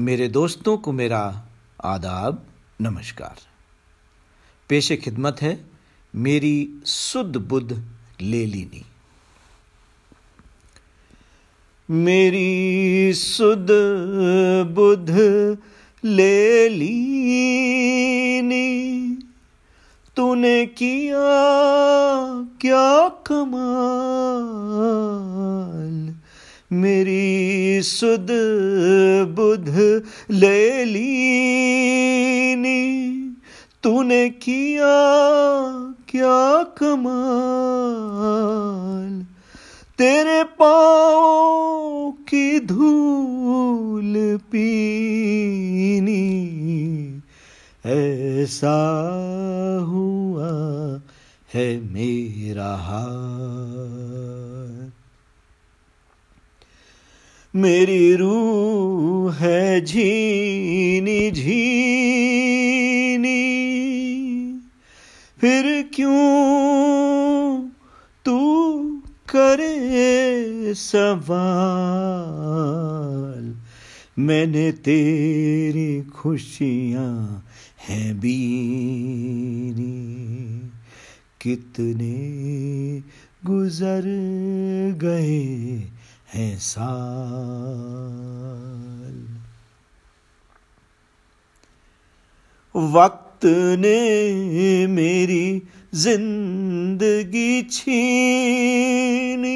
मेरे दोस्तों को मेरा आदाब, नमस्कार। पेशे खिदमत है, मेरी सुध बुद्ध ले लीनी। मेरी सुध बुद्ध ले लीनी, तूने किया क्या कमाल? मेरी सुध बुध ले लीनी। तूने किया क्या कमाल? तेरे पाँव की धूल पीनी। ऐसा हुआ है मेरा हाथ मेरी रूह है झीनी झीनी। फिर क्यों तू करे सवाल? मैंने तेरी खुशियाँ हैं बीनी। कितने गुजर गए हैं साल। वक्त ने मेरी ज़िंदगी छीनी,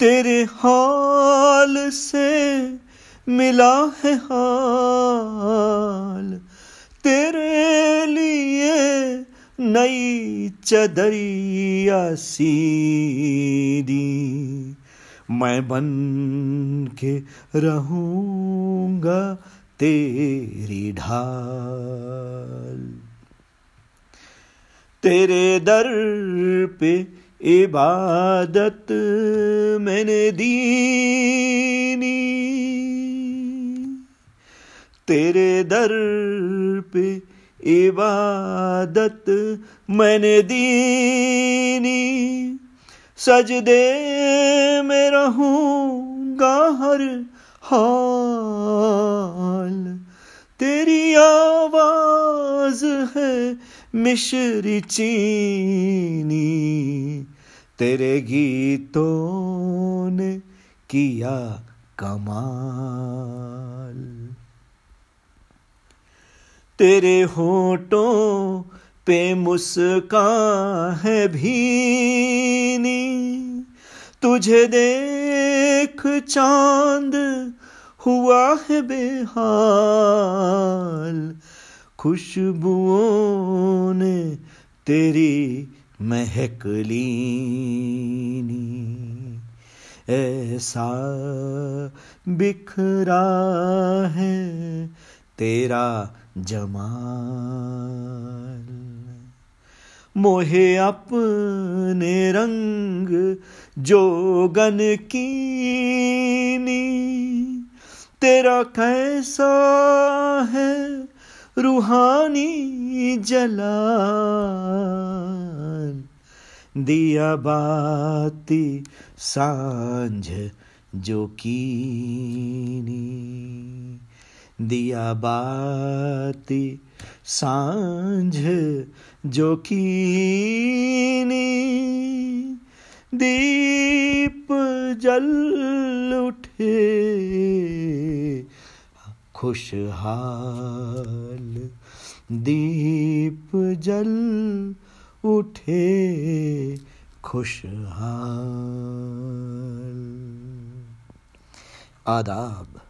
तेरे हाल से मिला है हाल, तेरे लिए नई चदरिया सीदी मैं बन के रहूँगा तेरी ढाल। तेरे दर पे इबादत मैंने दीनी। तेरे दर पे इबादत मैंने दीनी। सजदे रहूँगा हर हाल। तेरी आवाज़ है मिश्री चीनी। तेरे गीतों ने किया कमाल। तेरे होठों पे मुस्कान है भीनी। तुझे देख चाँद हुआ है बेहाल। खुशबुओं ने तेरी महक लीनी। ऐसा बिखरा है तेरा जमाल। मोहे अपने रंग जोगन कीनी तेरा कैसा है रूहानी जलाल दिया बाती साँझ जो कीनी दिया बाती साँझ जो कीनी दीप जल उठे खुशहाल दीप जल उठे खुशहाल। आदाब।